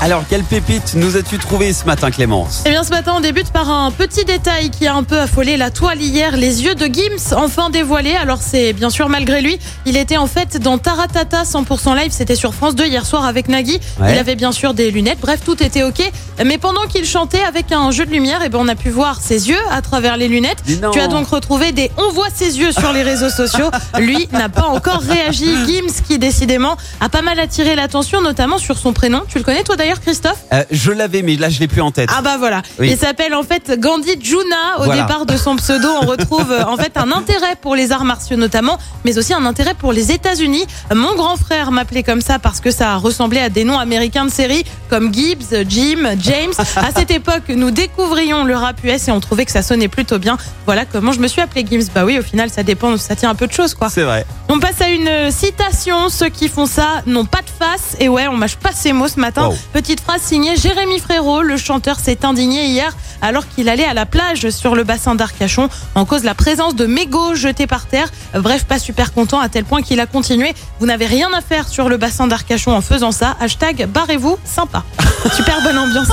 Alors, quelle pépite nous as-tu trouvé ce matin, Clémence? Eh bien, ce matin, on débute par un petit détail qui a un peu affolé la toile hier. Les yeux de Gims, enfin dévoilés. Alors, c'est bien sûr malgré lui. Il était en fait dans Taratata 100% live. C'était sur France 2 hier soir avec Nagui. Ouais. Il avait bien sûr des lunettes. Bref, tout était OK. Mais pendant qu'il chantait avec un jeu de lumière, eh ben, on a pu voir ses yeux à travers les lunettes. Tu as donc retrouvé des on voit ses yeux sur les réseaux sociaux. Lui n'a pas encore réagi. Gims, qui décidément a pas mal attiré l'attention, notamment sur son prénom. Tu le connais, toi d'ailleurs, Christophe Euh, Je l'avais, mais là, je l'ai plus en tête. ah bah voilà. Oui. Il s'appelle en fait Gandhi Juna. Au Voilà. départ de son pseudo, on retrouve euh, en fait un intérêt pour les arts martiaux notamment, mais aussi un intérêt pour les États-Unis. Mon grand frère m'appelait comme ça parce que ça ressemblait à des noms américains de séries comme Gibbs, Jim, James. À cette époque, nous découvrions le rap US et on trouvait que ça sonnait plutôt bien. Voilà comment je me suis appelé Gibbs. Bah oui, au final, ça dépend, ça tient un peu de choses quoi. C'est vrai. On passe à une citation. Ceux qui font ça n'ont pas de face. Et ouais, on mâche pas ces mots ce matin. Wow. Petite phrase signée Jérémy Frérot. Le chanteur s'est indigné hier alors qu'il allait à la plage sur le bassin d'Arcachon en cause de la présence de mégots jetés par terre. Bref, pas super content à tel point qu'il a continué. Vous n'avez rien à faire sur le bassin d'Arcachon en faisant ça. Hashtag barrez-vous, sympa. Super bonne ambiance.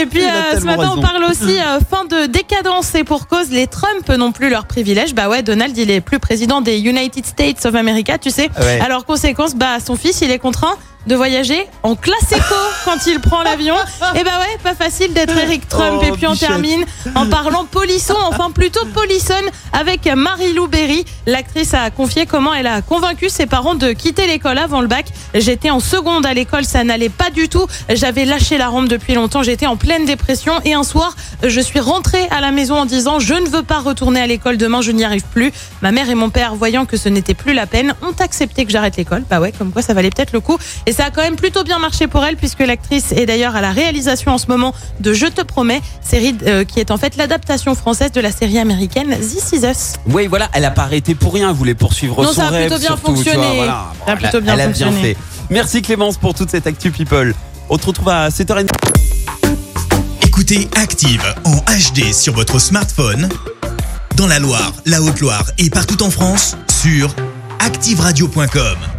Et puis euh, ce matin, raison. on parle aussi euh, fin de décadence et pour cause, les Trump n'ont plus leurs privilèges. Bah ouais, Donald, il est plus président des United States of America, tu sais. Ouais. Alors conséquence, bah son fils, il est contraint de voyager en classe éco quand il prend l'avion. Et bah ouais, pas facile d'être Eric Trump. Oh, et puis on Bichette. termine en parlant polisson, enfin plutôt polissonne avec Marie-Lou Berry. L'actrice a confié comment elle a convaincu ses parents de quitter l'école avant le bac. J'étais en seconde à l'école, ça n'allait pas du tout. J'avais lâché la rampe depuis longtemps, j'étais en pleine dépression et un soir, je suis rentrée à la maison en disant je ne veux pas retourner à l'école demain, je n'y arrive plus. Ma mère et mon père, voyant que ce n'était plus la peine, ont accepté que j'arrête l'école. Bah ouais, comme quoi ça valait peut-être le coup. Et ça a quand même plutôt bien marché pour elle puisque l'actrice est d'ailleurs à la réalisation en ce moment de Je te promets, série euh, qui est en fait l'adaptation française de la série américaine This Is Us. Oui, voilà, elle a pas arrêté pour rien. Elle voulait poursuivre Non, son ça a rêve. plutôt bien surtout, tu vois, fonctionné. Ça a plutôt bien elle a bien fonctionné. fait. Merci Clémence pour toute cette actu people. On te retrouve à 7h30. Écoutez Active en HD sur votre smartphone, dans la Loire, la Haute-Loire et partout en France, sur activeradio.com.